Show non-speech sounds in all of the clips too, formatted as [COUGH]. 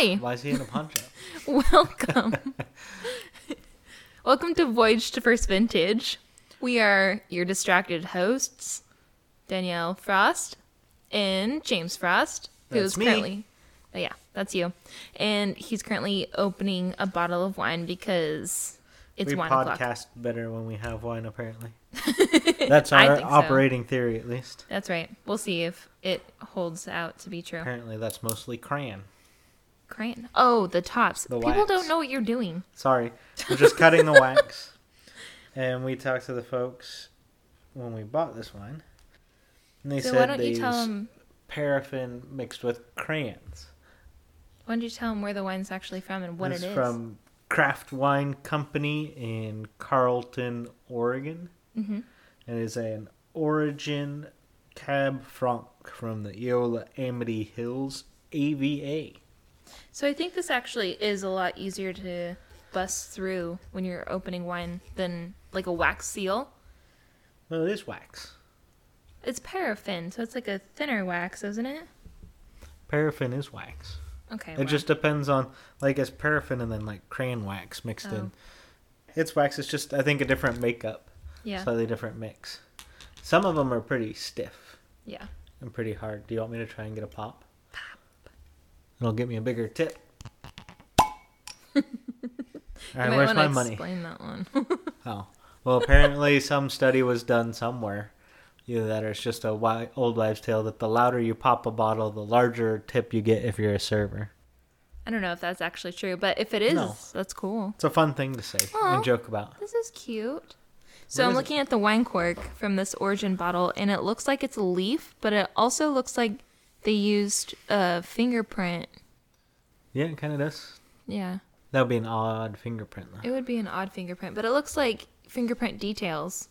Hi. Why is he in a poncho? [LAUGHS] Welcome. [LAUGHS] Welcome to Voyage to First Vintage. We are your distracted hosts, Danielle Frost and James Frost, who That's is currently Oh yeah, that's you. And he's currently opening a bottle of wine because it's we one podcast o'clock. better when we have wine, apparently. [LAUGHS] That's our think so. operating theory, at least. That's right. We'll see if it holds out to be true. Apparently, that's mostly crayon. Crayon. Oh, the tops. The People wax. don't know what you're doing. Sorry, we're just cutting the [LAUGHS] wax. And we talked to the folks when we bought this wine. And they So said why don't they you tell use paraffin mixed with crayons. Why don't you tell them where the wine's actually from and what it is? from Craft Wine Company in Carlton, Oregon. hmm and is an Origin Cab Franc from the Eola Amity Hills AVA. So I think this actually is a lot easier to bust through when you're opening wine than like a wax seal. Well, it is wax. It's paraffin, so it's like a thinner wax, isn't it? Paraffin is wax. Okay. It just depends on, like, it's paraffin and then, like, crayon wax mixed Oh. in. It's wax. It's just, I think, a different makeup, yeah, slightly different mix. Some of them are pretty stiff yeah. and pretty hard. Do you want me to try and get a? Pop. It'll get me a bigger tip. [LAUGHS] All right, where's my money? Explain that one. [LAUGHS] Oh. Well, apparently some study was done somewhere. Either that or it's just a old wives' tale that the louder you pop a bottle, the larger tip you get if you're a server. I don't know if that's actually true, but if it is, No. that's cool. It's a fun thing to say Aw. and joke about. This is cute. So What I'm is it? looking at the wine cork from this Origin bottle, and it looks like it's a leaf, but it also looks like they used a fingerprint. Yeah, it kind of does. Yeah, That would be an odd fingerprint, though. it would be an odd fingerprint, but it looks like fingerprint details.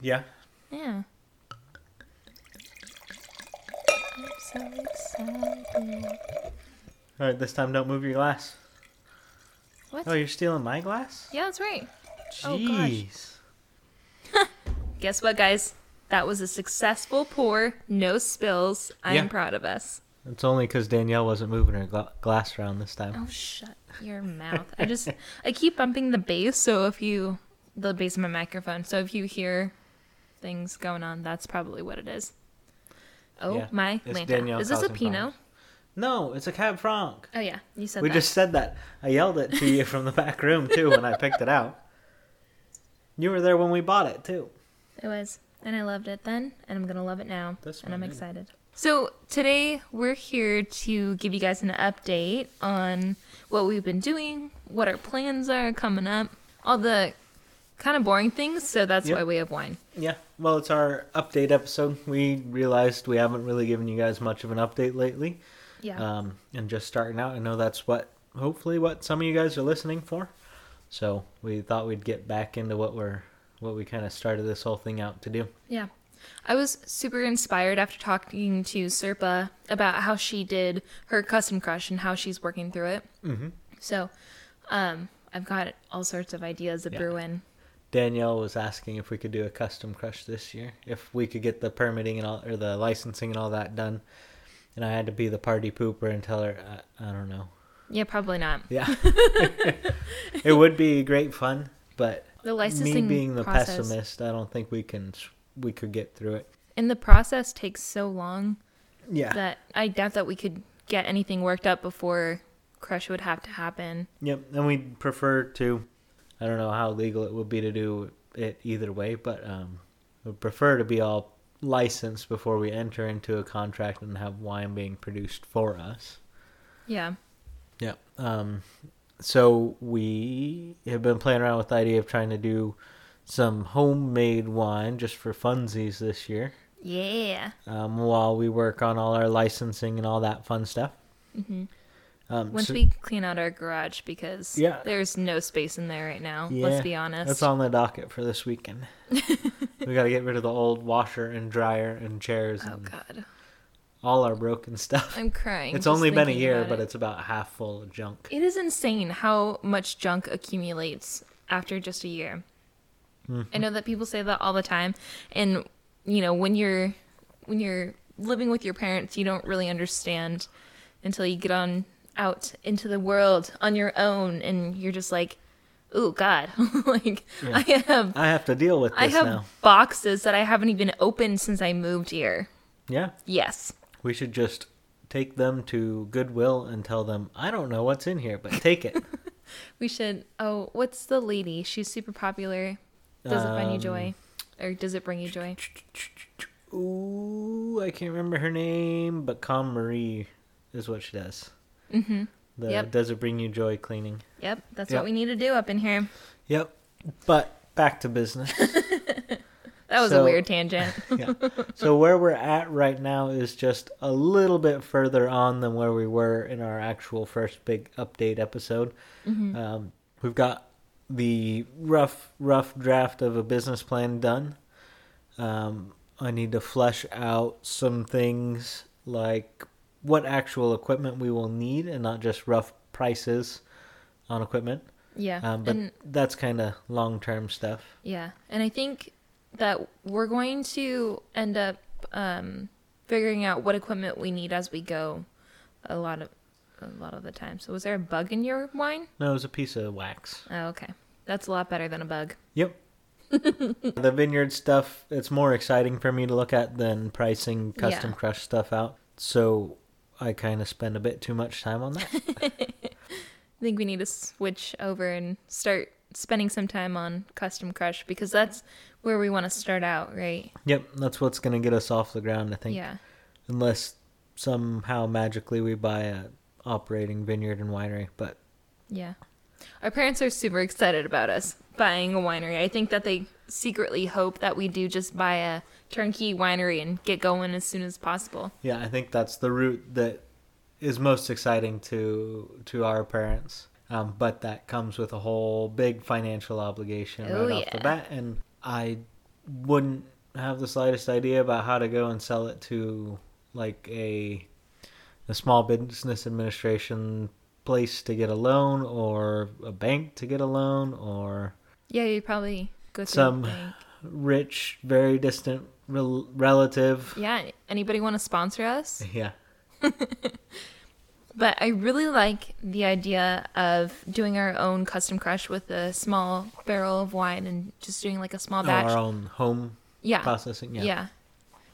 Yeah. Yeah. I'm so excited. All right, this time don't move your glass. What? Oh, you're stealing my glass? Yeah, that's right. Oh, gosh. Jeez. [LAUGHS] Guess what, guys? That was a successful pour, no spills. I am Yeah. proud of us. It's only because Danielle wasn't moving her gla- glass around this time. Oh, shut your mouth. I just, I keep bumping the bass, so if you, the bass of my microphone, so if you hear things going on, that's probably what it is. Oh, Yeah, my Lanta. Is this a Pinot? problems. No, it's a Cab Franc. Oh, yeah, you said We that. just said that. I yelled it to you from the back room too when I picked it out. You were there when we bought it too. It was. And I loved it then, and I'm going to love it now. That's and I'm fine. excited. So, today we're here to give you guys an update on what we've been doing, what our plans are coming up, all the kind of boring things. So, that's Yep. why we have wine. Yeah. Well, it's our update episode. We realized we haven't really given you guys much of an update lately. Yeah. Um, and just starting out, I know that's what hopefully what some of you guys are listening for. So we thought we'd get back into what we're what we kind of started this whole thing out to do. Yeah. I was super inspired after talking to Serpa about how she did her custom crush and how she's working through it. Mm-hmm. So, um, I've got all sorts of ideas of Yeah. brewing. Danielle was asking if we could do a custom crush this year, if we could get the permitting and all or the licensing and all that done. And I had to be the party pooper and tell her I, I don't know. Yeah, probably not. Yeah, [LAUGHS] [LAUGHS] it would be great fun, but The licensing me being the process. pessimist, I don't think we can we could get through it. And the process takes so long Yeah. that I doubt that we could get anything worked up before crush would have to happen. Yep, and we'd prefer to. I don't know how legal it would be to do it either way, but um, would prefer to be all licensed before we enter into a contract and have wine being produced for us. Yeah. Yep. Um, so we have been playing around with the idea of trying to do some homemade wine just for funsies this year, Yeah. um, while we work on all our licensing and all that fun stuff. hmm Um, Once so- we clean out our garage because Yeah. there's no space in there right now. Yeah, let's be honest. That's on the docket for this weekend. [LAUGHS] we got to get rid of the old washer and dryer and chairs Oh and god. All our broken [LAUGHS] stuff. I'm crying. It's only been a year, about but it. it's about half full of junk. It is insane how much junk accumulates after just a year. Mm-hmm. I know that people say that all the time, and you know when you're when you're living with your parents, you don't really understand until you get on out into the world on your own and you're just like, "Oh god." [LAUGHS] like Yeah. I have I have to deal with this I have now. boxes that I haven't even opened since I moved here. Yeah. Yes. We should just take them to Goodwill and tell them, I don't know what's in here, but take it. [LAUGHS] We should Oh, what's the lady? She's super popular. Does it find you Um, joy? Or does it bring you joy? Ooh, I can't remember her name, but KonMari is what she does. Mm-hmm. The Yep. Does It Bring You Joy cleaning. Yep, that's Yep. what we need to do up in here. Yep. But back to business. [LAUGHS] That was So- a weird tangent. [LAUGHS] yeah. So where we're at right now is just a little bit further on than where we were in our actual first big update episode. Mm-hmm. Um, we've got the rough, rough draft of a business plan done. Um, I need to flesh out some things like what actual equipment we will need, and not just rough prices on equipment. yeah. Um, but and that's kind of long term stuff. Yeah, and I think that we're going to end up um, figuring out what equipment we need as we go. A lot of a lot of the time. So was there a bug in your wine? No, it was a piece of wax. Oh, okay. That's a lot better than a bug. Yep. [LAUGHS] the vineyard stuff, it's more exciting for me to look at than pricing custom Yeah. crush stuff out. So I kind of spend a bit too much time on that. [LAUGHS] I think we need to switch over and start spending some time on custom crush because that's where we want to start out, right? yep, that's what's going to get us off the ground, I think. Yeah. Unless somehow magically we buy a operating vineyard and winery. But Yeah. Our parents are super excited about us buying a winery. I think that they secretly hope that we do just buy a turnkey winery and get going as soon as possible. yeah, I think that's the route that is most exciting to to our parents. Um, but that comes with a whole big financial obligation Oh, right off the bat, and I wouldn't have the slightest idea about how to go and sell it to like a a small business administration place to get a loan or a bank to get a loan or Yeah, you probably go Some- rich very distant rel- relative. Yeah, anybody want to sponsor us? yeah [LAUGHS] But I really like the idea of doing our own custom crush with a small barrel of wine and just doing like a small batch. our own home yeah. processing yeah Yeah.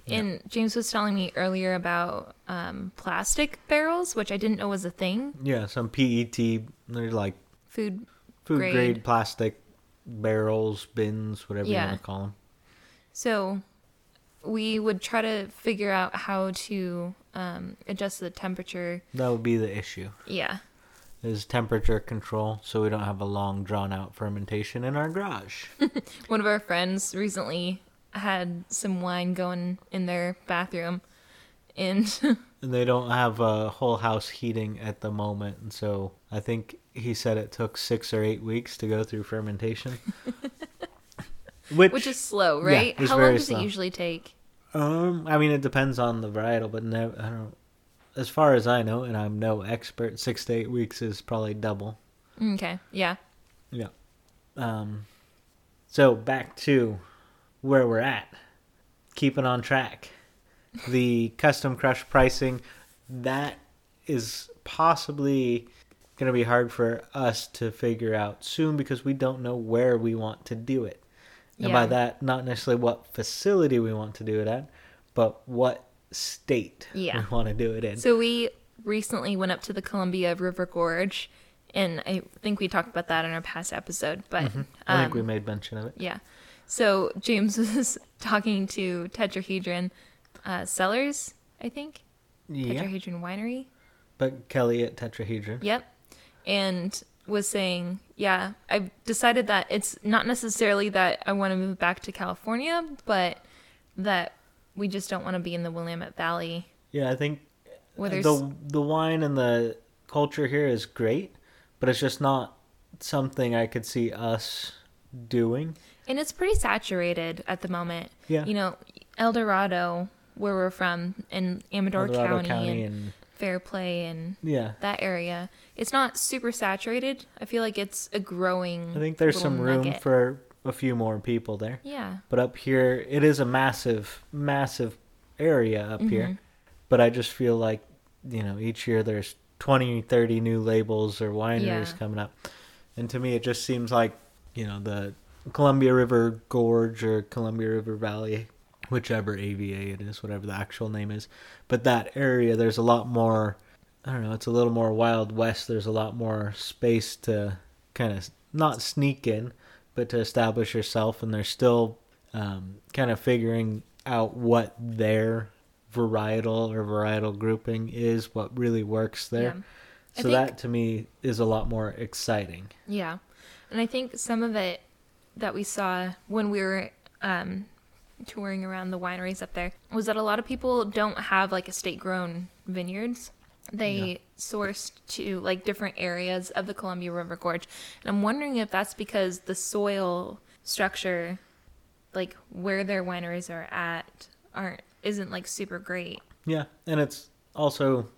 And James was telling me earlier about um, plastic barrels, which I didn't know was a thing. yeah some pet they're like Food. food Grade. grade, plastic barrels bins whatever Yeah. you want to call them So we would try to figure out how to um, adjust the temperature. that would be the issue Yeah. is temperature control so we don't have a long drawn out fermentation in our garage [LAUGHS] One of our friends recently had some wine going in their bathroom. And [LAUGHS] and they don't have a whole house heating at the moment and so i think he said it took six or eight weeks to go through fermentation [LAUGHS] which, which is slow, right? it's How long does slow. it usually take? um i mean it depends on the varietal but no i don't as far as i know and i'm no expert six to eight weeks is probably double Okay. Yeah. Yeah. Um, so back to where we're at. Keeping on track. The custom crush pricing that is possibly going to be hard for us to figure out soon because we don't know where we want to do it. And by that, not necessarily what facility we want to do it at, but what state Yeah. we want to do it in. So we recently went up to the Columbia River Gorge, and I think we talked about that in our past episode. But Mm-hmm. I think um, we made mention of it. yeah, so James [LAUGHS] was talking to Tetrahedron uh, Cellars, I think Yeah. Tetrahedron Winery. But Kelly at Tetrahedron. Yep. And was saying, yeah, I've decided that it's not necessarily that I want to move back to California, but that we just don't want to be in the Willamette Valley Yeah, I think uh, the the wine and the culture here is great, but it's just not something I could see us doing. and it's pretty saturated at the moment. Yeah. You know, El Dorado, where we're from, in Amador County, County and, and Fairplay and yeah, that area, it's not super saturated. I feel like it's a growing. I think there's some room nugget. for a few more people there. Yeah. But up here, it is a massive, massive area up Mm-hmm. here. But I just feel like, you know, each year there's 20, 30 new labels or wineries Yeah. coming up. And to me, it just seems like, you know, the Columbia River Gorge or Columbia River Valley, whichever AVA it is, whatever the actual name is. But that area, there's a lot more, I don't know, it's a little more Wild West. There's a lot more space to kind of not sneak in, but to establish yourself. And they're still um, kind of figuring out what their varietal or varietal grouping is, what really works there. Yeah. So think- that to me is a lot more exciting. Yeah. And I think some of it that we saw when we were um, touring around the wineries up there was that a lot of people don't have like estate grown vineyards. They Yeah. sourced to like different areas of the Columbia River Gorge. And I'm wondering if that's because the soil structure, like where their wineries are at, aren't isn't like super great. Yeah, and it's also,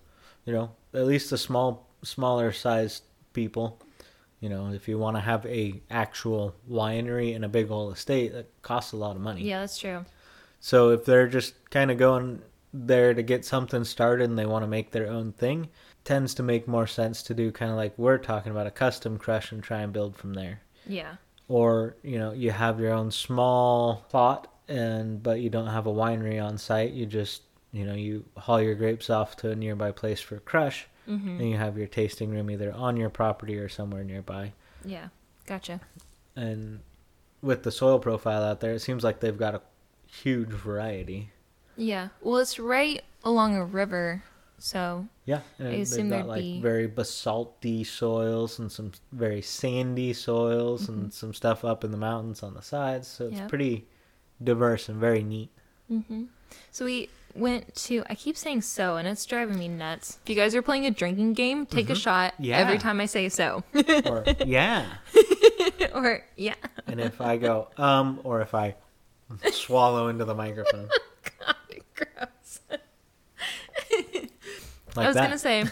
you know, at least the small, smaller sized people. You know, if you want to have a actual winery and a big old estate, that costs a lot of money. Yeah, that's true. So if they're just kind of going there to get something started and they want to make their own thing, tends to make more sense to do kind of like we're talking about a custom crush and try and build from there. Yeah. Or, you know, you have your own small plot and but you don't have a winery on site, you just, you know, you haul your grapes off to a nearby place for crush Mm-hmm. and you have your tasting room either on your property or somewhere nearby. Yeah. Gotcha. And with the soil profile out there, it seems like they've got a huge variety. Yeah. Well, it's right along a river, so Yeah, and I they've assume got there'd like be- very basalty soils and some very sandy soils and some stuff up in the mountains on the sides. So it's Mm-hmm. Pretty diverse and very neat. hmm So we went to. I keep saying so, and it's driving me nuts. If you guys are playing a drinking game, take a shot Yeah. every time I say so, [LAUGHS] Or yeah, [LAUGHS] or yeah. and if I go um, or if I swallow into the microphone [LAUGHS] God, gross. like I was that. gonna say.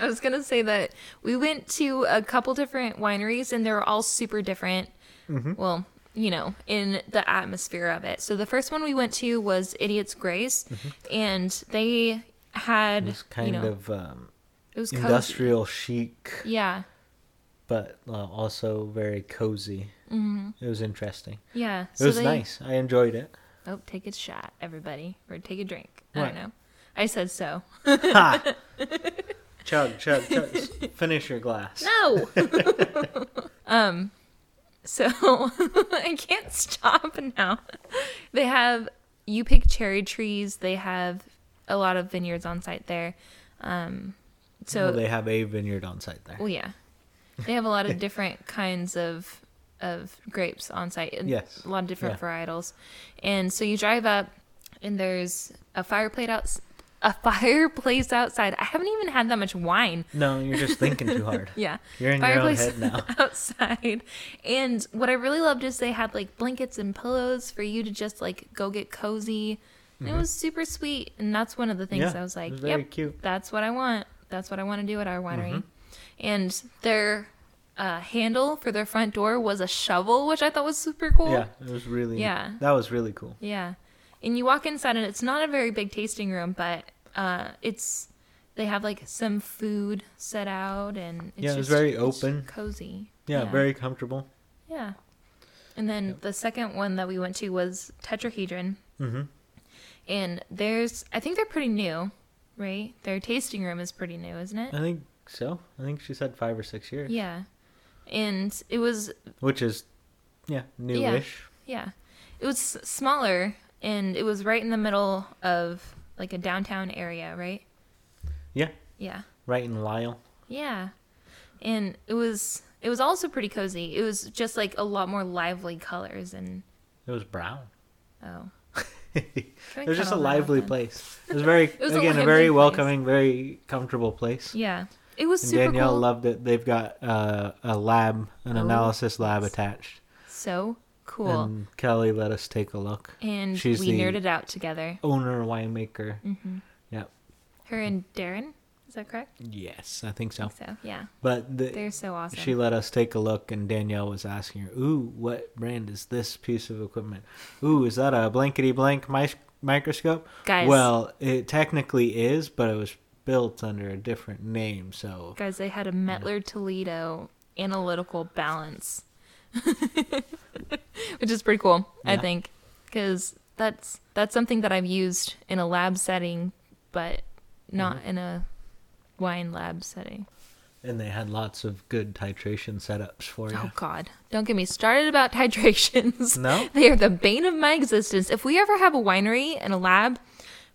I was gonna say that we went to a couple different wineries, and they're all super different. Mm-hmm. Well, you know, in the atmosphere of it. So the first one we went to was Idiot's Grace, and they had Mm-hmm. Kind you know, of um, it was cozy. industrial chic, Yeah, but uh, also very cozy. Mm-hmm. It was interesting. yeah. It was nice. I enjoyed it. Oh, take a shot, everybody, or take a drink. I don't know. I said so. Ha! [LAUGHS] chug, chug, chug. [LAUGHS] Finish your glass. No. [LAUGHS] um. So [LAUGHS] I can't stop now. They have you pick cherry trees. They have a lot of vineyards on site there. Um. So well, they have a vineyard on site there. well, yeah, they have a lot of different [LAUGHS] kinds of of grapes on site. Yes. a lot of different Yeah. varietals. And so you drive up, and there's a fireplace out a fireplace outside. I haven't even had that much wine. No, you're just thinking too hard. [LAUGHS] Yeah, You're in your own head now. [LAUGHS] outside. And what I really loved is they had like blankets and pillows for you to just like go get cozy. And it was super sweet. And that's one of the things Mm-hmm. Yeah, I was like, was very yep, cute. that's what I want. That's what I want to do at our winery. Mm-hmm. And their uh, handle for their front door was a shovel, which I thought was super cool. Yeah, it was really. Yeah. that was really cool. Yeah. And you walk inside and it's not a very big tasting room, but uh it's they have like some food set out and it's Yeah, it was just- very it's open. cozy. Yeah, very comfortable. Yeah. And then the second one that we went to was Tetrahedron. hmm And there's I think they're pretty new, right? Their tasting room is pretty new, isn't it? I think so. I think she said five or six years. Yeah. And it was Which is, yeah, newish. Yeah. It was smaller and it was right in the middle of like a downtown area, right? Yeah, Yeah. right in Lyle. Yeah. And it was it was also pretty cozy. It was just like a lot more lively colors and It was brown. oh. [LAUGHS] it was just a cut all that out lively place. It was very, [LAUGHS] was again, a lively very place. welcoming, very comfortable place. Yeah. It was And super Danielle cool. loved it. They've got uh, a lab, an Oh, analysis lab attached. so cool. And, And Kelly let us take a look. she's we nerded out together. Owner, winemaker. hmm Yeah. Her and Darren, is that correct? Yes, I think I so. think so. Yeah. But the, They're so awesome. she let us take a look, and Danielle was asking her, "Ooh, what brand is this piece of equipment? Ooh, is that a blankety blank mi- microscope?" Guys. Well, it technically is, but it was built under a different name. So Guys, they had a Mettler Toledo analytical balance, [LAUGHS] which is pretty cool, I think, because that's that's something that I've used in a lab setting, but not Mm-hmm. in a wine lab setting. and they had lots of good titration setups for you. Oh God, don't get me started about [LAUGHS] titrations. No? [LAUGHS] they are the bane of my existence. If we ever have a winery and a lab,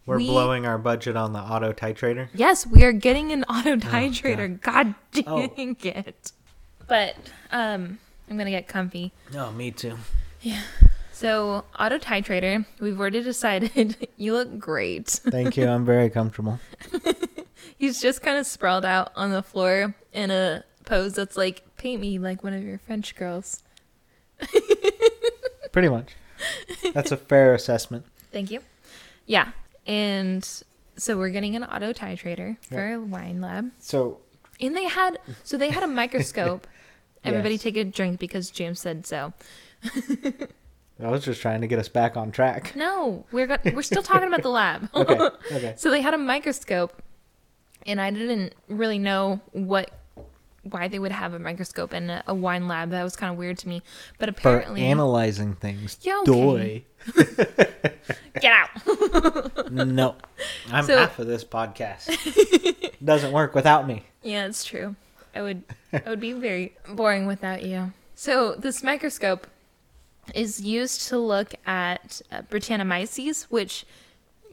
We're we- blowing our budget on the auto titrator. Yes, we are getting an auto titrator. God Oh. dang it. But um I'm gonna get comfy. Oh, me too. Yeah. So auto titrator, we've already decided [LAUGHS] you look great. Thank you. I'm very comfortable. [LAUGHS] He's just kind of sprawled out on the floor in a pose that's like, paint me like one of your French girls. [LAUGHS] Pretty much. That's a fair assessment. Thank you. Yeah. And so we're getting an auto titrator for a wine lab. So And they had so they had a microscope. Everybody Yes. take a drink because James said so. I was just trying to get us back on track. No, we're go- we're still talking about the lab. [LAUGHS] Okay. Okay. [LAUGHS] So they had a microscope, and I didn't really know what why they would have a microscope in a, a wine lab. That was kind of weird to me. But For apparently, analyzing things. Yeah, okay. [LAUGHS] Get out. No. I'm So- half of this podcast. Doesn't work without me. yeah, it's true. I would I would be very boring without you. So this microscope is used to look at uh, Brettanomyces, which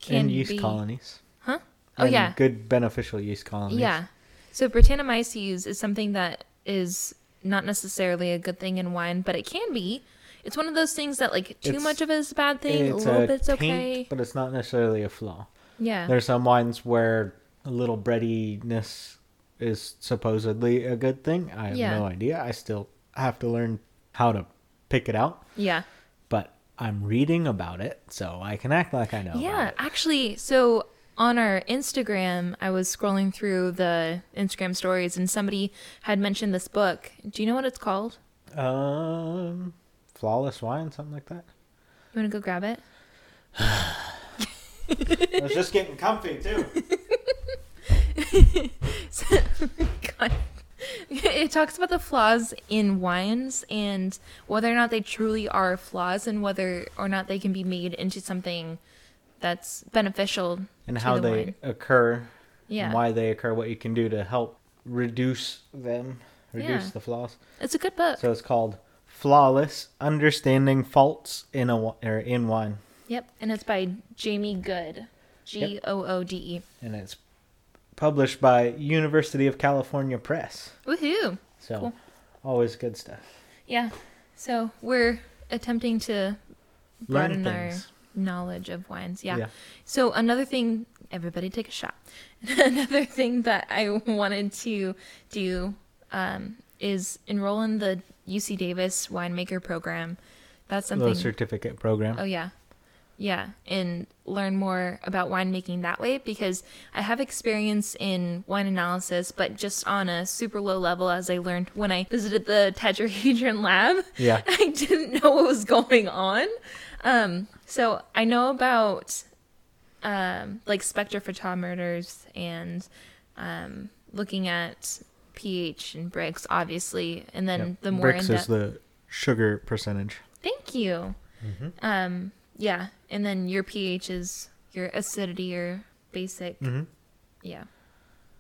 can and yeast be colonies. huh? Oh And yeah, Good beneficial yeast colonies. Yeah. So Brettanomyces is something that is not necessarily a good thing in wine, but it can be. It's one of those things that like too It's- much of it is a bad thing, a little a bit's taint, okay. but it's not necessarily a flaw. Yeah. There's some wines where a little breadiness is supposedly a good thing. I have Yeah. no idea. I still have to learn how to pick it out, yeah. but I'm reading about it, so I can act like I know. Yeah, about it. actually, so on our Instagram, I was scrolling through the Instagram stories and somebody had mentioned this book. Do you know what it's called? Um, flawless wine, something like that. You want to go grab it? [SIGHS] I was just getting comfy too. [LAUGHS] God. [LAUGHS] It talks about the flaws in wines and whether or not they truly are flaws and whether or not they can be made into something that's beneficial And how the they wine. occur, Yeah. and why they occur, what you can do to help reduce them, reduce Yeah. the flaws. It's a good book. So it's called Flawless: Understanding Faults in a or in Wine, yep, and it's by Jamie Goode. G O O D E. and it's published by University of California Press. Woohoo! So Cool. always good stuff. Yeah. So we're attempting to broaden our knowledge of wines. Yeah. Yeah. So another thing, everybody take a shot. [LAUGHS] another thing that I wanted to do um, is enroll in the UC Davis winemaker program. That's something. certificate program. Oh yeah. Yeah, and learn more about winemaking that way because I have experience in wine analysis, but just on a super low level as I learned when I visited the [LAUGHS] tetrahedron lab. Yeah. [LAUGHS] I didn't know what was going on. Um, so I know about um, like spectrophotometers and um, looking at pH and Brix, obviously, and then Yep. the more Brix in is the sugar percentage. Thank you. Mm-hmm. Um, yeah, and then your pH is your acidity or basic, Mm-hmm. yeah,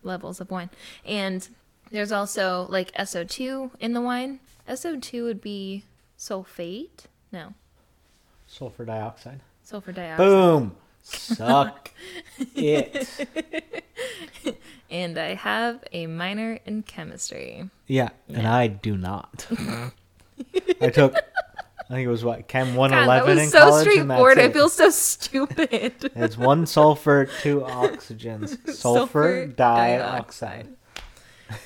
levels of wine. And there's also like SO2 in the wine. SO2 would be sulfate. No, Sulfur dioxide. sulfur dioxide. Boom. Suck [LAUGHS] it. And I have a minor in chemistry. Yeah, and I do not. [LAUGHS] I took, I think it was what Chem God, 111 that was in so college, straightforward. I feel so stupid. [LAUGHS] It's one sulfur, two [LAUGHS] oxygens. Sulfur, Sulfur dioxide.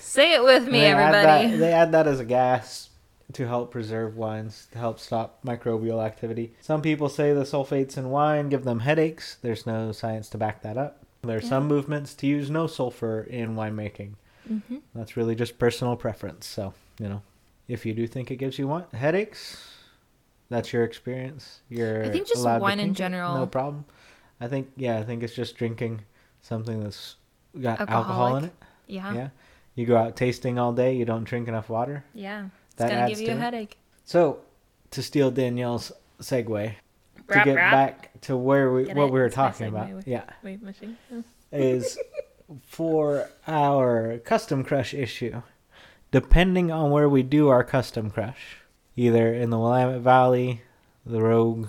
Say it with me, They add everybody. that- they add that as a gas to help preserve wines, to help stop microbial activity. Some people say the sulfates in wine give them headaches. There's no science to back that up. There are some movements to use no sulfur in winemaking. hmm That's really just personal preference. So, you know, if you do think it gives you one, headaches, that's your experience. You're I think just allowed wine in think it, general. No problem. I think, yeah, I think it's just drinking something that's got alcohol in it. Yeah. Yeah. You go out tasting all day. You don't drink enough water. Yeah. It's That gonna adds give you to a it. headache. So, to steal Danielle's segue, to get rap. back to where we Get what it? we were It's talking segue. about, yeah, Wait, machine. Oh. [LAUGHS] is for our custom crush issue. Depending on where we do our custom crush, either in the Willamette Valley, the Rogue,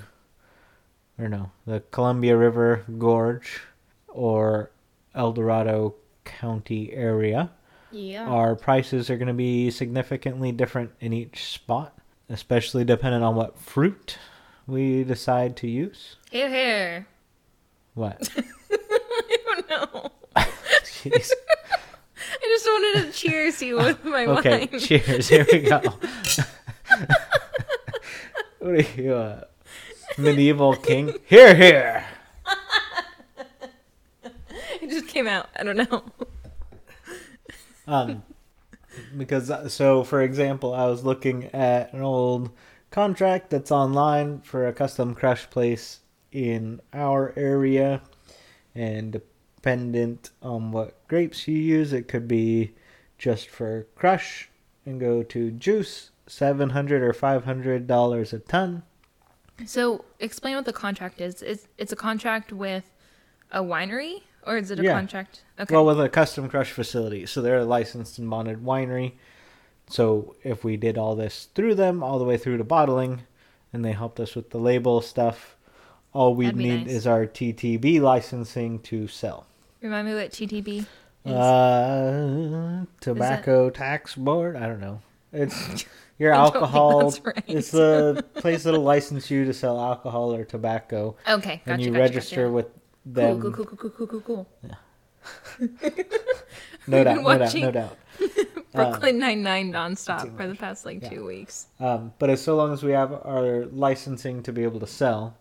or no, the Columbia River Gorge, or El Dorado County area, Yeah. our prices are going to be significantly different in each spot, especially depending on what fruit we decide to use. Here, here. What? [LAUGHS] I don't know. [LAUGHS] Jeez. [LAUGHS] I just wanted to cheers you with my Okay, wine. cheers. Here we go. What are you, uh, medieval king? Here, here. [LAUGHS] It just came out. I don't know. [LAUGHS] Um, because uh, so for example, I was looking at an old contract that's online for a custom crush place in our area, and dependent on what grapes you use, it could be just for crush and go to juice, seven hundred or five hundred dollars a ton. So, explain what the contract is. It's it's a contract with a winery, or is it a Yeah. contract? Okay. Well, with a custom crush facility, so they're a licensed and bonded winery. So if we did all this through them, all the way through to bottling, and they helped us with the label stuff, all we need nice. is our TTB licensing to sell. Remind me what TTB is. Uh, tobacco tax board. I don't know. It's [LAUGHS] your I don't think alcohol. right. It's the place that'll license you to sell alcohol or tobacco, okay, gotcha. and you gotcha, register gotcha. with them. Cool, cool, cool, cool, cool, cool, cool. No We've doubt, no doubt, no doubt. [LAUGHS] Brooklyn Nine Nine nonstop for the past like Yeah. two weeks. Um, but as so long as we have our licensing to be able to sell,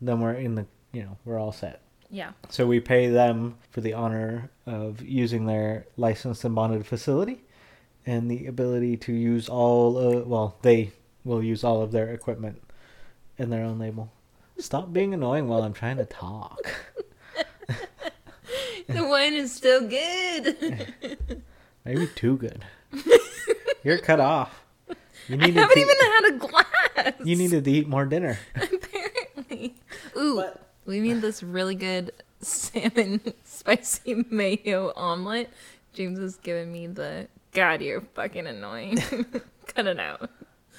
then we're in the you know we're all set. Yeah. So we pay them for the honor of using their licensed and bonded facility, and the ability to use all. Of, well, they will use all of their equipment in their own label. Stop being annoying while I'm trying to talk. [LAUGHS] the wine is still good. [LAUGHS] Maybe too good. You're cut off. You I haven't to, even had a glass. You needed to eat more dinner. apparently. Ooh, we made this really good salmon [LAUGHS] spicy mayo omelet. James is giving me the God, you're fucking annoying. [LAUGHS] Cut it out.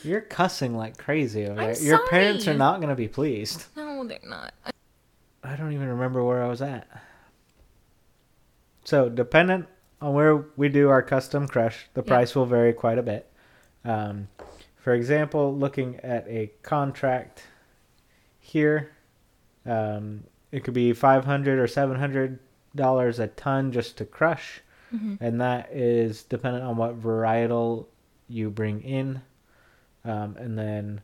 You're cussing like crazy over there. Your parents are not going to be pleased. No, they're not. I don't even remember where I was at. So, dependent on where we do our custom crush, the Yeah. price will vary quite a bit. Um, for example, looking at a contract here, um, it could be five hundred or seven hundred dollars a ton just to crush, Mhm. and that is dependent on what varietal you bring in, um, and then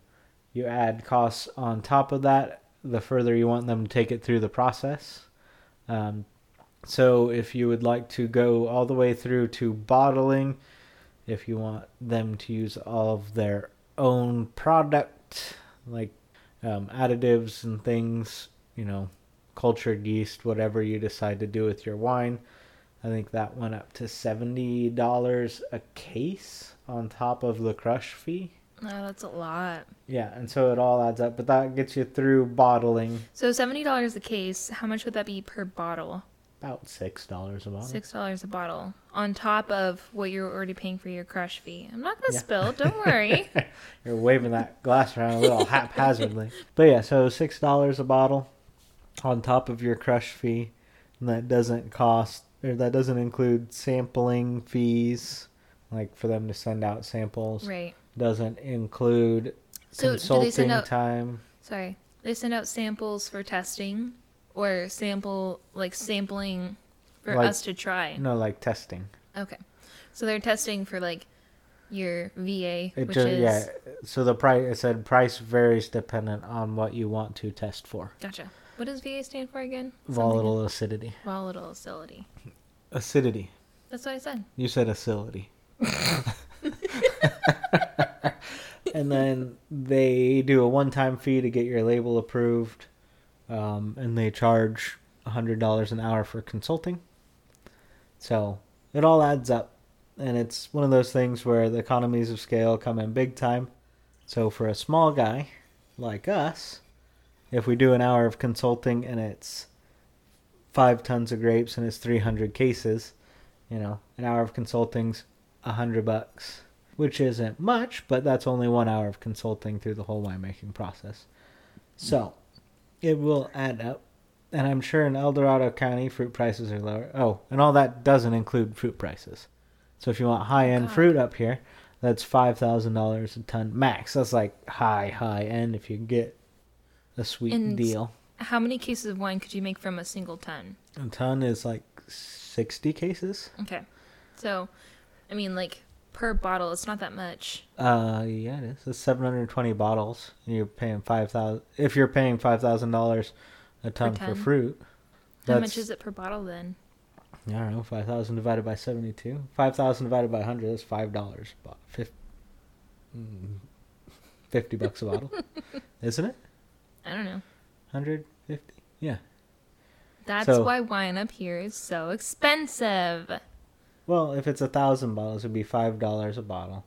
you add costs on top of that. The further you want them to take it through the process. Um, so if you would like to go all the way through to bottling, if you want them to use all of their own product, like um, additives and things, you know, cultured yeast, whatever you decide to do with your wine, I think that went up to seventy dollars a case on top of the crush fee. No, that's a lot. Yeah, and so it all adds up, but that gets you through bottling So seventy dollars a case. How much would that be per bottle? about six dollars a bottle. Six dollars a bottle on top of what you're already paying for your crush fee. I'm not gonna Yeah. spill. Don't worry. [LAUGHS] You're waving that glass around a little haphazardly. But yeah, so six dollars a bottle on top of your crush fee, and that doesn't cost that doesn't include sampling fees, like for them to send out samples. right. Doesn't include So do consulting they send out? time. Sorry, they send out samples for testing, or sample like sampling for Like- us to try. No, like testing. Okay, so they're testing for like your VA, It which just is yeah. So the price it said price varies dependent on what you want to test for. gotcha. What does VA stand for again? Something- Volatile acidity. Volatile acidity. Acidity. That's what I said. You said acidity. [LAUGHS] and then they do a one-time fee to get your label approved, um, and they charge hundred dollars an hour for consulting. So it all adds up. And it's one of those things where the economies of scale come in big time. So for a small guy like us, if we do an hour of consulting and it's five tons of grapes and it's 300 cases, you know, an hour of consulting's a hundred bucks, which isn't much, but that's only one hour of consulting through the whole winemaking process. So it will add up. And I'm sure in El Dorado County, fruit prices are lower. Oh, and all that doesn't include fruit prices. So if you want high end fruit up here, that's five thousand dollars a ton max. That's like high, high end if you get a sweet And- deal. How many cases of wine could you make from a single ton? A ton is like sixty cases. Okay. So, I mean, like per bottle, it's not that much. Uh, yeah, it is. It's seven hundred twenty bottles. And you're paying five thousand. If you're paying five thousand dollars a ton for ton? fruit, How much is it per bottle then? I don't know. Five thousand divided by seventy-two. Five thousand divided by hundred. That's five dollars. Fifty. Fifty bucks a bottle, [LAUGHS] isn't it? I don't know. Hundred fifty. Yeah. That's So- why wine up here is so expensive. Well, if it's a thousand bottles, it'd be five dollars a bottle.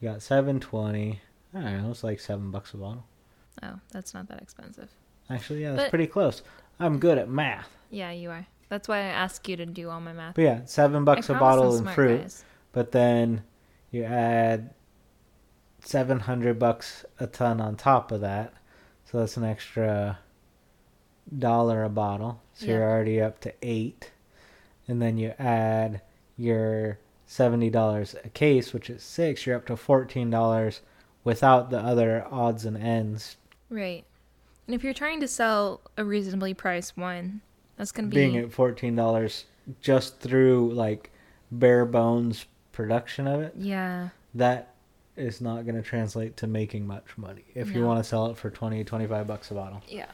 You got seven twenty. I don't know. It's like seven bucks a bottle. Oh, that's not that expensive. Actually, yeah, that's But- pretty close. I'm good at math. Yeah, you are. That's why I ask you to do all my math. But yeah, seven I bucks a bottle in fruit. guys. But then you add seven hundred bucks a ton on top of that, so that's an extra dollar a bottle. So Yeah. you're already up to eight, and then you add your seventy dollars a case, which is six. You're up to fourteen dollars without the other odds and ends Right. And if you're trying to sell a reasonably priced wine, that's going to be being at fourteen dollars just through like bare bones production of it. Yeah. that is not going to translate to making much money if you want to sell it for 20 25 bucks a bottle Yeah.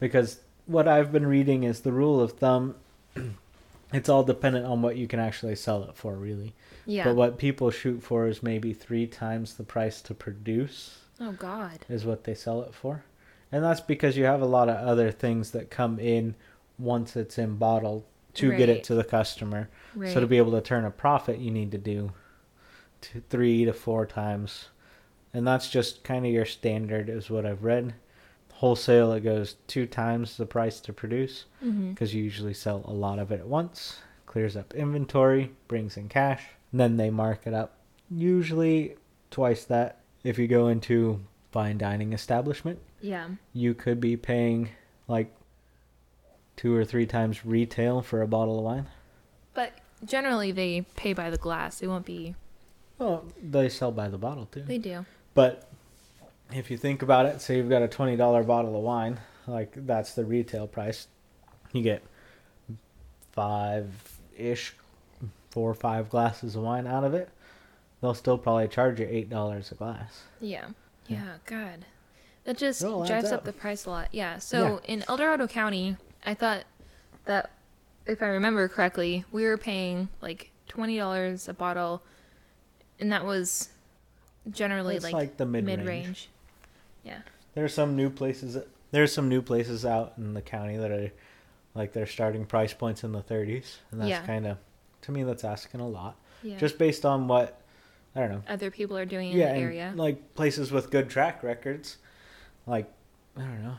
because what i've been reading is the rule of thumb [CLEARS THROAT] it's all dependent on what you can actually sell it for really Yeah. but what people shoot for is maybe three times the price to produce oh god. is what they sell it for and that's because you have a lot of other things that come in once it's in bottle to get it to the customer Right. so to be able to turn a profit, you need to do two, three to four times, and that's just kind of your standard, is what I've read. Wholesale, it goes two times the price to produce mm-hmm. because you usually sell a lot of it at once. Clears up inventory, brings in cash, and then they mark it up. Usually twice that. If you go into fine dining establishment, Yeah. you could be paying like two or three times retail for a bottle of wine. But generally they pay by the glass. It won't be Well, they sell by the bottle too. they do. But if you think about it, say you've got a twenty dollar bottle of wine, like that's the retail price. You get five ish, four or five glasses of wine out of it. They'll still probably charge you eight dollars a glass. Yeah. Yeah. Yeah, God. That just drives up up. the price a lot. Yeah. So in El Dorado County, I thought that if I remember correctly, we were paying like twenty dollars a bottle and that was generally It's like, like the mid-range. mid-range. Yeah. There's some new places. There's some new places out in the county that are like their starting price points in the 30s, and that's Yeah. kind of to me that's asking a lot, Yeah. just based on what I don't know. other people are doing in yeah, the and, area. like places with good track records, like I don't know,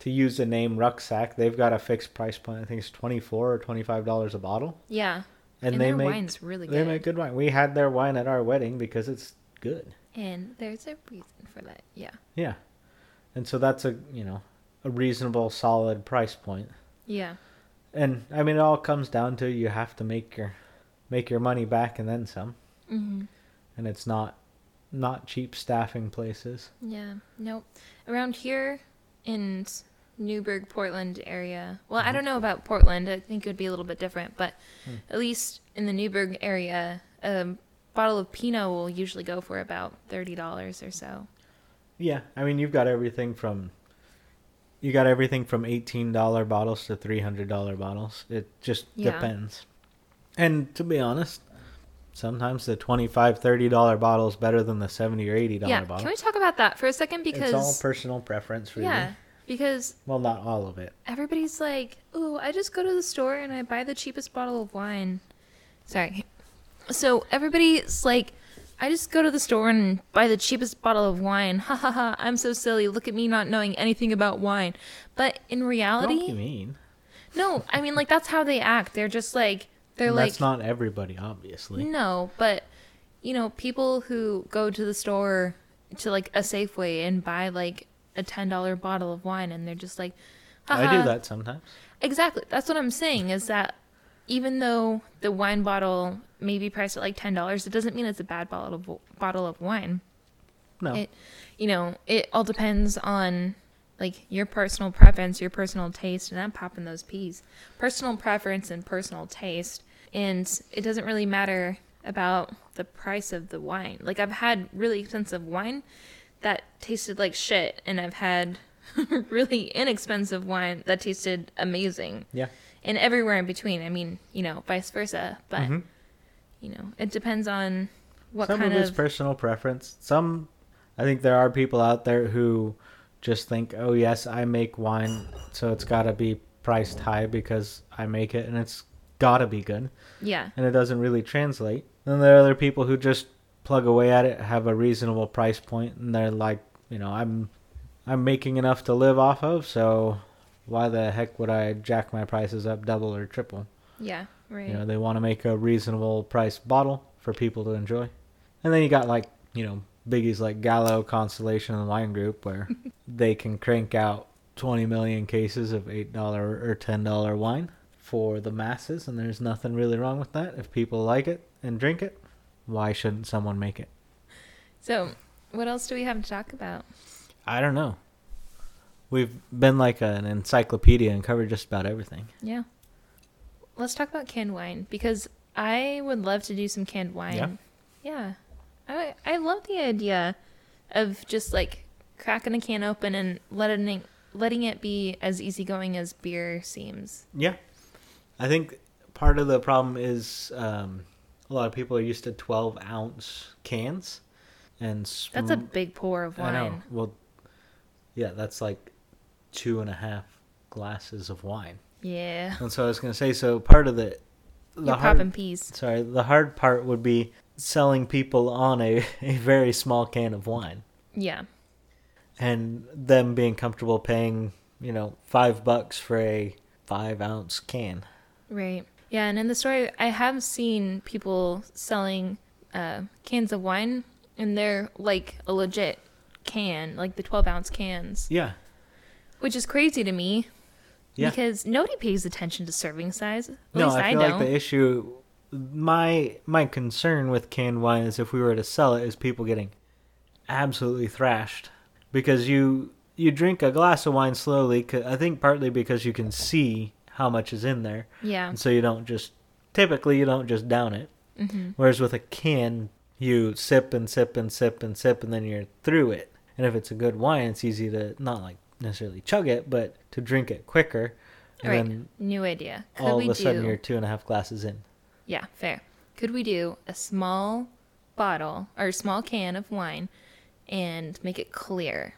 to use the name Rucksack, they've got a fixed price point. I think it's twenty four or twenty five dollars a bottle, yeah. And, And, they their make wine's really they make good wine. We had their wine at our wedding because it's good. And there's a reason for that. Yeah. Yeah, and so that's a you know a reasonable, solid price point. Yeah. And I mean, it all comes down to you have to make your make your money back and then some, hmm and it's not not cheap staffing places. Yeah. Nope. Around here in Newberg, Portland area. Well, I don't know about Portland. I think it would be a little bit different, but Hmm. at least in the Newberg area, a bottle of Pinot will usually go for about thirty dollars or so. Yeah, I mean, you've got everything from you got everything from eighteen dollar bottles to three hundred dollar bottles. It just Yeah. depends. And to be honest, sometimes the 25 30 dollar bottle is better than the 70 or 80 dollar Yeah. bottle. Can we talk about that for a second? Because it's all personal preference, really. yeah, because Well, not all of it. everybody's like, "Oh, I just go to the store and I buy the cheapest bottle of wine," Sorry. So everybody's like, I just go to the store and buy the cheapest bottle of wine. [LAUGHS] Ha ha ha! I'm so silly. Look at me not knowing anything about wine. But in reality, What do you mean? no. I mean, like that's how they act. They're just like they're And like That's not everybody, obviously. no, but you know, people who go to the store to like a Safeway and buy like a ten dollar bottle of wine, and they're just like, I do that sometimes. Exactly. That's what I'm saying. Is that even though the wine bottle may be priced at like ten dollars, it doesn't mean it's a bad bottle of bottle of wine. No. It, you know, it all depends on like your personal preference, your personal taste, and I'm popping those peas. Personal preference and personal taste, and it doesn't really matter about the price of the wine. Like I've had really expensive wine that tasted like shit, and I've had [LAUGHS] really inexpensive wine that tasted amazing, yeah. and everywhere in between. I mean, you know, vice versa. But Mhm. you know, it depends on what Some kind of of personal preference. Some, I think there are people out there who just think, oh, yes, I make wine, so it's got to be priced high because I make it and it's got to be good. yeah, And it doesn't really translate. Then there are other people who just plug away at it, have a reasonable price point, and they're like, you know, I'm, I'm making enough to live off of, so why the heck would I jack my prices up double or triple? yeah, right. You know, they want to make a reasonable price bottle for people to enjoy. And then you got like, you know, biggies like Gallo, Constellation, and Wine Group where [LAUGHS] they can crank out 20 million cases of $8 or $10 wine for the masses, and there's nothing really wrong with that. If people like it and drink it, why shouldn't someone make it? So, what else do we have to talk about? I don't know. We've been like an encyclopedia and covered just about everything. Yeah. Let's talk about canned wine because I would love to do some canned wine. Yeah. yeah. I I love the idea of just like cracking a can open and letting it, letting it be as easygoing as beer seems. Yeah. I think part of the problem is um, a lot of people are used to 12 ounce cans. And That's a big pour of I know. wine. Well, yeah, that's like two and a half glasses of wine. Yeah. And so I was going to say, so part of the. the You're hard, popping peas. Sorry, the hard part would be selling people on a, [LAUGHS] a very small can of wine Yeah. and them being comfortable paying, you know, five bucks for a five ounce can. Right. Yeah, and in the story, I have seen people selling uh, cans of wine, and they're like a legit can, like the 12 ounce cans, Yeah. which is crazy to me Yeah. because nobody pays attention to serving size. At no, least I I, feel don't. like the issue, my my concern with canned wine is if we were to sell it, is people getting absolutely thrashed because you you drink a glass of wine slowly. I think partly because you can see how much is in there, yeah. and so you don't just typically you don't just down it. hmm Whereas with a can, you sip and sip and sip and sip, and then you're through it. And if it's a good wine, it's easy to not like necessarily chug it, but to drink it quicker. And Right. then New idea. Could all we of a sudden you're two and a half glasses in. Yeah, fair. Could we do a small bottle or a small can of wine and make it clear?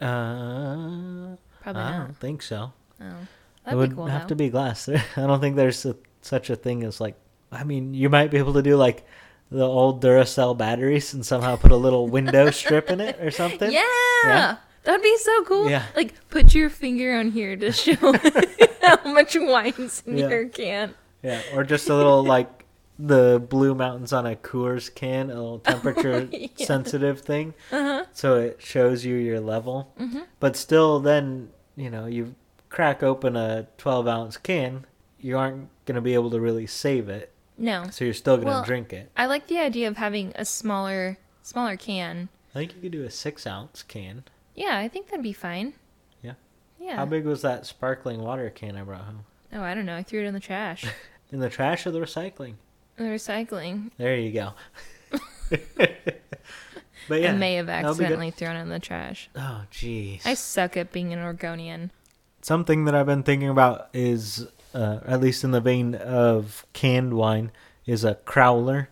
Uh, Probably not. I not. don't think so. Oh, it that'd would be cool. have though. to be glass. [LAUGHS] I don't think there's a, such a thing as like. I mean, you might be able to do like the old Duracell batteries and somehow put a little window strip in it or [LAUGHS] something. Yeah. Yeah. That'd be so cool. Yeah. Like put your finger on here to show [LAUGHS] how much wine's in Yeah. your can. Yeah, or just a little like the Blue Mountains on a Coors can, a little temperature Yeah. sensitive thing, Uh-huh. so it shows you your level. Mhm. But still, then you know you crack open a 12 ounce can, you aren't gonna be able to really save it, No. so you're still gonna Well- drink it. I like the idea of having a smaller smaller can. I think you could do a six ounce can. Yeah, I think that'd be fine. Yeah. Yeah. How big was that sparkling water can I brought home? Oh, I don't know. I threw it in the trash. [LAUGHS] In the trash or the recycling? the recycling. There you go. [LAUGHS] but yeah, I may have that'll be good. accidentally thrown it in the trash. Oh, jeez. I suck at being an Oregonian. Something that I've been thinking about is, uh, at least in the vein of canned wine, is a crowler.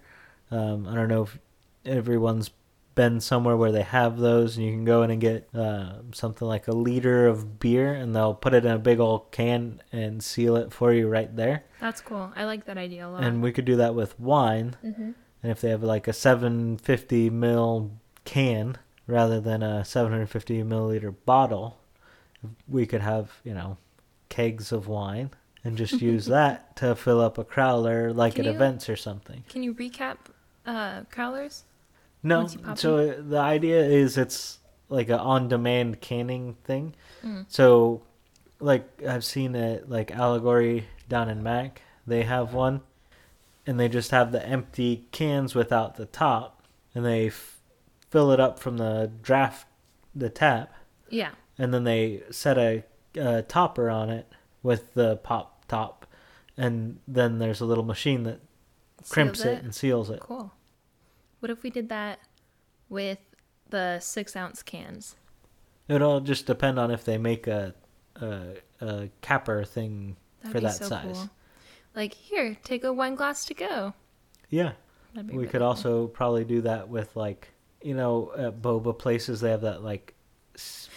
Um, I don't know if everyone's been somewhere where they have those, and you can go in and get uh, something like a liter of beer, and they'll put it in a big old can and seal it for you right there. That's cool. I like that idea a lot. And we could do that with wine. hmm And if they have like a 750 mil can rather than a 750 milliliter bottle, we could have, you know, kegs of wine and just use [LAUGHS] that to fill up a crowler like Can at you- events or something. Can you recap uh, Crowlers? No, Once you pop so uh, the idea is it's like a on-demand canning thing. Mm. So, like I've seen it, like Allegory down in Mac, they have one, and they just have the empty cans without the top, and they f- fill it up from the draft, the tap, Yeah. And then they set a, a topper on it with the pop top, and then there's a little machine that crimps Seals it and seals it. Cool. What if we did that with the six ounce cans? It all just depend on if they make a a, a capper thing That'd for be that so size. cool. Like here, take a wine glass to go. Yeah, we really could cool. also probably do that with like you know at boba places they have that like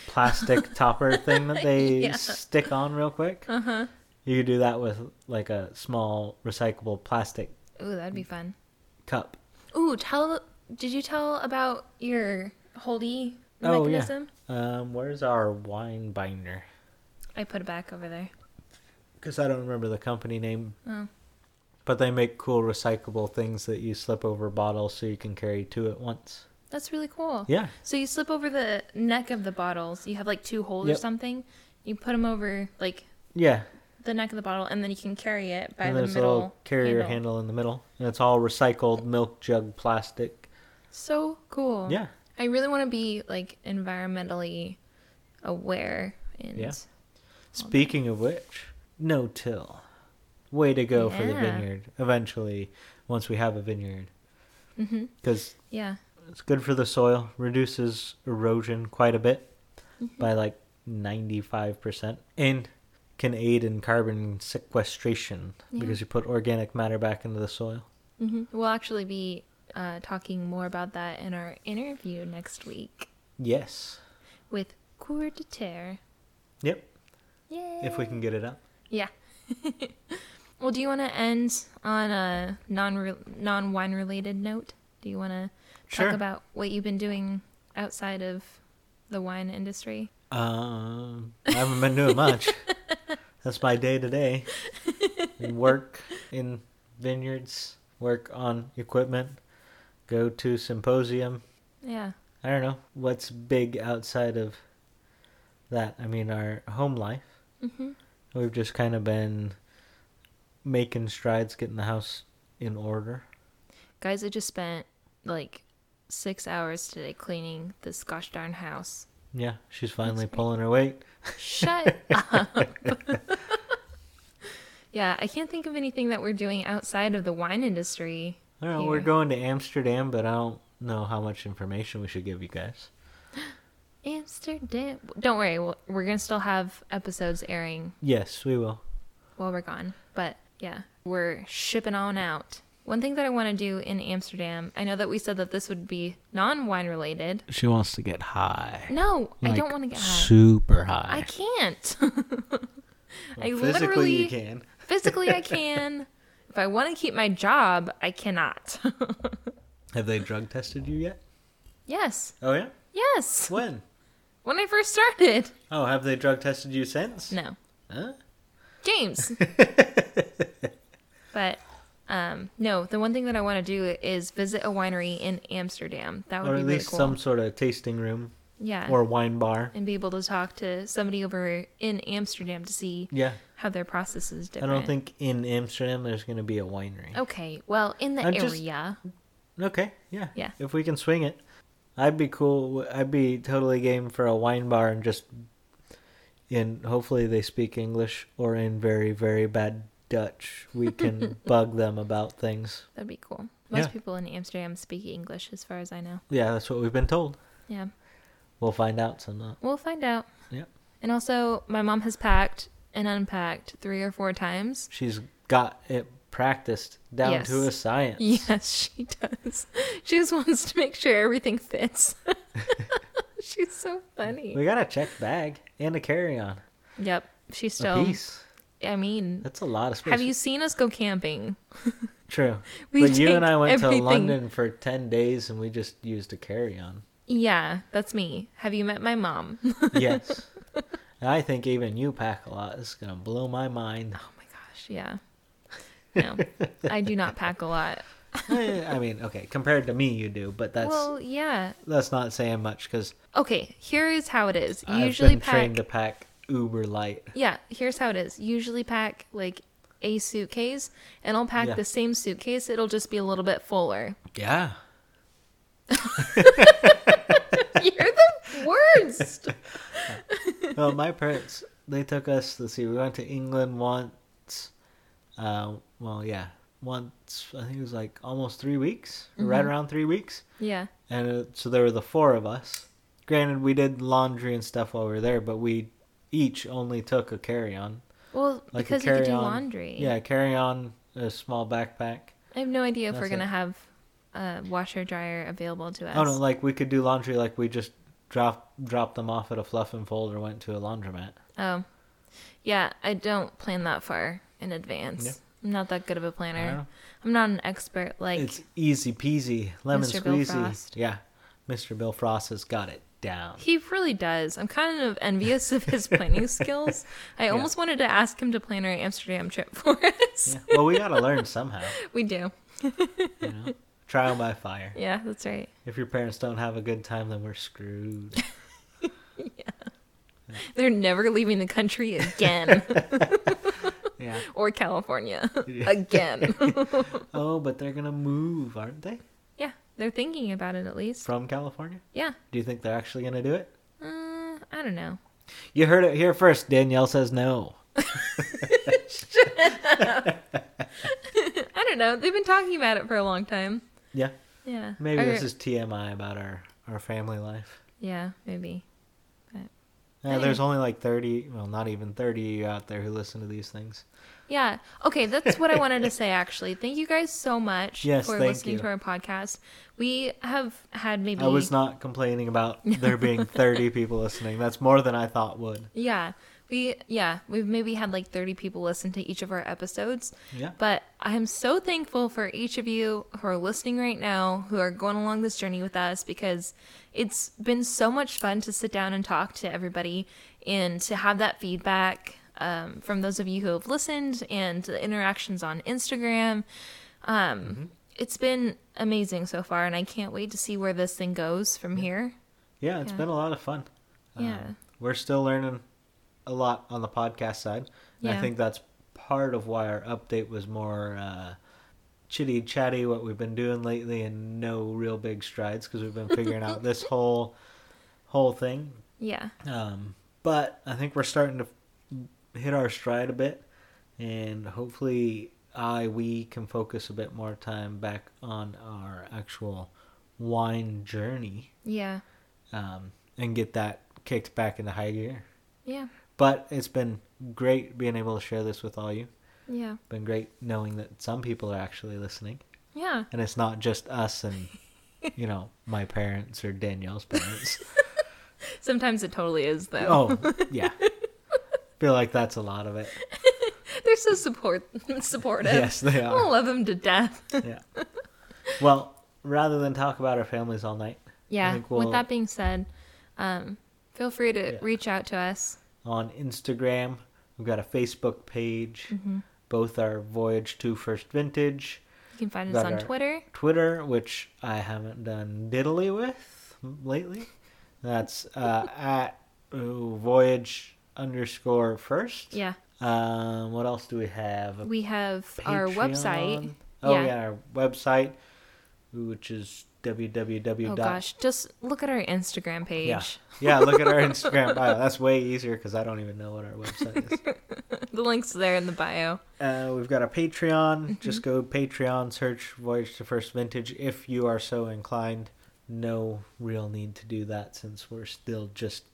plastic [LAUGHS] topper thing that they [LAUGHS] Yeah. stick on real quick. Uh huh. You could do that with like a small recyclable plastic Ooh, that'd be fun. cup. Ooh, tell. Did you tell about your holdy Oh, yeah. mechanism? Um, where's our wine binder? I put it back over there. Because I don't remember the company name, Oh, but they make cool recyclable things that you slip over bottles so you can carry two at once. That's really cool. Yeah, So you slip over the neck of the bottles. You have like two holes or something. You put them over like yeah. the neck of the bottle, and then you can carry it by and the there's a middle little carrier handle. in the middle, and it's all recycled milk jug plastic. So cool. Yeah, I really want to be like environmentally aware and Yeah. Speaking of which, no till. Way to go for the vineyard. Eventually, once we have a vineyard, mm-hmm. because yeah. It's good for the soil, reduces erosion quite a bit Mm-hmm. by like ninety-five percent, and can aid in carbon sequestration Yeah. because you put organic matter back into the soil. hmm We'll actually be uh, talking more about that in our interview next week Yes. with Coeur de Terre. Yep. Yeah. If we can get it up. Yeah. [LAUGHS] well, do you want to end on a non non wine related note? Do you want to Sure. talk about what you've been doing outside of the wine industry? Um, I haven't been doing much. [LAUGHS] That's my day to day. Work in vineyards, work on equipment, go to symposium. Yeah. I don't know what's big outside of that. I mean, our home life. hmm We've just kind of been making strides, getting the house in order. Guys, I just spent like six hours today cleaning this gosh darn house. Yeah, she's finally great. pulling her weight. Shut [LAUGHS] up. [LAUGHS] yeah, I can't think of anything that we're doing outside of the wine industry. Don't. We're going to Amsterdam, but I don't know how much information we should give you guys. [GASPS] Amsterdam. Don't worry, we'll- we're going to still have episodes airing Yes, we will. while we're gone. But yeah, we're shipping on out. One thing that I want to do in Amsterdam, I know that we said that this would be non wine related. She wants to get high. No, I don't want to get high. Super high. I can't. [LAUGHS] I physically, literally, you can. [LAUGHS] physically, I can. If I want to keep my job, I cannot. [LAUGHS] Have they drug tested you yet? yes, Oh yeah. yes. When? When I first started. Oh, have they drug tested you since? No, Huh? James. but um, no, the one thing that I want to do is visit a winery in Amsterdam. That would Or be at really least cool. some sort of tasting room yeah, or wine bar. and be able to talk to somebody over in Amsterdam to see Yeah. how their process is I don't think in Amsterdam there's going to be a winery. Okay, well, in the I'm just- area. Okay, yeah. Yeah. If we can swing it, I'd be cool. I'd be totally game for a wine bar and just in hopefully they speak English or in very very bad Dutch. We can [LAUGHS] bug them about things. That'd be cool. Most Yeah. people in Amsterdam speak English, as far as I know. Yeah, that's what we've been told. Yeah, We'll find out some. we'll find out. Yep. And also, my mom has packed and unpacked three or four times. She's got it practiced down Yes. to a science. Yes, she does. She just wants to make sure everything fits. [LAUGHS] She's so funny. We got a checked bag and a carry on. Yep. She's A still. piece. I mean, That's a lot of space. have you seen us go camping? [LAUGHS] True. We but you and I went everything. to London for 10 days and we just used a carry on. Yeah, that's me. Have you met my mom? [LAUGHS] Yes. And I think even you pack a lot. It's going to blow my mind. Oh my gosh, yeah. No, I do not pack a lot. [LAUGHS] Eh, I mean, okay, compared to me, you do, but that's well, yeah. that's not saying much because Okay, here is how it is. I've Usually been pack. trained to pack uber light. Yeah, here's how it is. Usually pack like a suitcase, and I'll pack Yeah. the same suitcase. It'll just be a little bit fuller. Yeah. [LAUGHS] You're the worst. [LAUGHS] well, my parents they took us. Let's see, we went to England once. Uh, well, yeah, once. I think it was like almost three weeks, or right around three weeks. yeah. And uh, so there were the four of us. Granted, we did laundry and stuff while we were there, but we each only took a carry-on. Well, Like because you could do laundry. Yeah, carry-on, a small backpack. I have no idea if That's we're gonna it. have a washer dryer available to us. Oh no, like we could do laundry like we just drop dropped them off at a fluff and fold or went to a laundromat. Oh, yeah. I don't plan that far in advance. Yeah. I'm not that good of a planner. I'm not an expert like it's easy peasy, lemon Mr. Squeezy. Yeah, Mr. Bill Frost has got it down. He really does. I'm kind of envious of his planning [LAUGHS] skills. I almost wanted to ask him to plan our Amsterdam trip [LAUGHS] for us. Yeah. Well, we got to learn somehow. [LAUGHS] We do. You know, trial by fire. Yeah, that's right. If your parents don't have a good time, then we're screwed. Yeah. They're never leaving the country again Yeah. or California again. Oh, but they're gonna move, aren't they? They're thinking about it at least. From California? Yeah. Do you think they're actually gonna do it? Uh, I don't know. You heard it here first. Danielle says no. [LAUGHS] I don't know. They've been talking about it for a long time. Yeah. Yeah. Maybe Or- this is TMI about our our family life. Yeah, maybe. Yeah, there's only like 30, well, not even 30 of you out there who listen to these things. Yeah. Okay, that's what I wanted to say actually. Thank you guys so much [LAUGHS] Yes, for listening you. to our podcast. We have had maybe I was not complaining about there being [LAUGHS] 30 people listening. That's more than I thought would. Yeah. We yeah, we've maybe had like 30 people listen to each of our episodes. Yeah. But I am so thankful for each of you who are listening right now, who are going along this journey with us because it's been so much fun to sit down and talk to everybody and to have that feedback um, from those of you who have listened and the interactions on Instagram. Um, It's been amazing so far, and I can't wait to see where this thing goes from here. Yeah, it's Yeah. been a lot of fun. Yeah. Um, we're still learning a lot on the podcast side. And I think that's part of why our update was more uh, chitty chatty, what we've been doing lately, and no real big strides because we've been figuring out [LAUGHS] this whole whole thing. Yeah. Um, but I think we're starting to hit our stride a bit, and hopefully, I we can focus a bit more time back on our actual wine journey Yeah. um, and get that kicked back into high gear. Yeah. But it's been great being able to share this with all you. Yeah. Been great knowing that some people are actually listening, Yeah. and it's not just us and [LAUGHS] you know my parents or Danielle's parents. [LAUGHS] Sometimes it totally is though. oh yeah, [LAUGHS] feel like that's a lot of it. [LAUGHS] They're so support supportive. Yes, they are. I love them to death. yeah. Well, rather than talk about our families all night, yeah. think we'll- With that being said, um, feel free to Yeah. reach out to us. on Instagram, we've got a Facebook page. Mm-hmm. Both are Voyage to First Vintage. You can find us on Twitter. Twitter, which I haven't done diddly with lately. That's uh, [LAUGHS] at ooh, Voyage underscore first. Yeah. Um, what else do we have? A We have our website. Oh Yeah. yeah. our website, which is www. Oh gosh, just look at our Instagram page. Yeah. Yeah, look at our Instagram bio. That's way easier because I don't even know what our website is. [LAUGHS] The link's there in the bio. Uh, we've got a Patreon. Mm-hmm. Just go Patreon, search Voyage to First Vintage if you are so inclined. No real need to do that since we're still just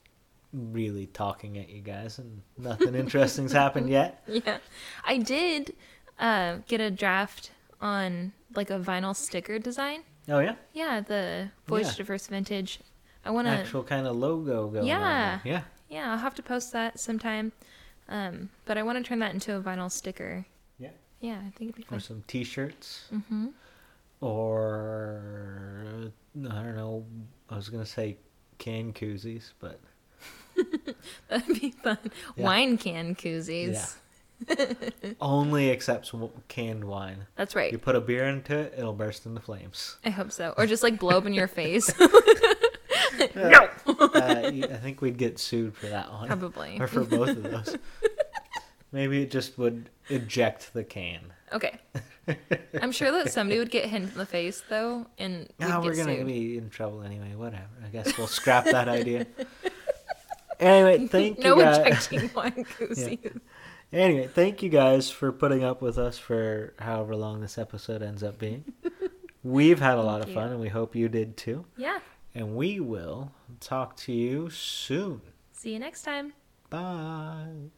really talking at you guys and nothing interesting's happened yet. [LAUGHS] Yeah. I did uh, get a draft on like a vinyl sticker design. Oh yeah, Yeah, the Voyage Yeah. First Vintage. I want to. actual kind of logo going. on Yeah. yeah. Yeah, I'll have to post that sometime. Um, but I want to turn that into a vinyl sticker. Yeah. Yeah, I think it'd be Or fun. some T-shirts, Mm-hmm. or I don't know. I was gonna say can koozies, but [LAUGHS] That'd be fun. Yeah. Wine can koozies. Yeah. [LAUGHS] only accepts canned wine. That's right. You put a beer into it, it'll burst into flames. I hope so. Or just like blow up in your [LAUGHS] face. no. uh, I think we'd get sued for that one, Probably. or for both of those. Maybe it just would eject the can. Okay. I'm sure that somebody would get hit in the face though, and Ah, we're gonna sued. be in trouble anyway. Whatever. I guess we'll scrap that idea. Anyway, [LAUGHS] thank no you guys. ejecting wine [LAUGHS] koozies. Anyway, thank you guys for putting up with us for however long this episode ends up being. [LAUGHS] We've had a lot of fun, and we hope you did too. Yeah. And we will talk to you soon. See you next time. Bye.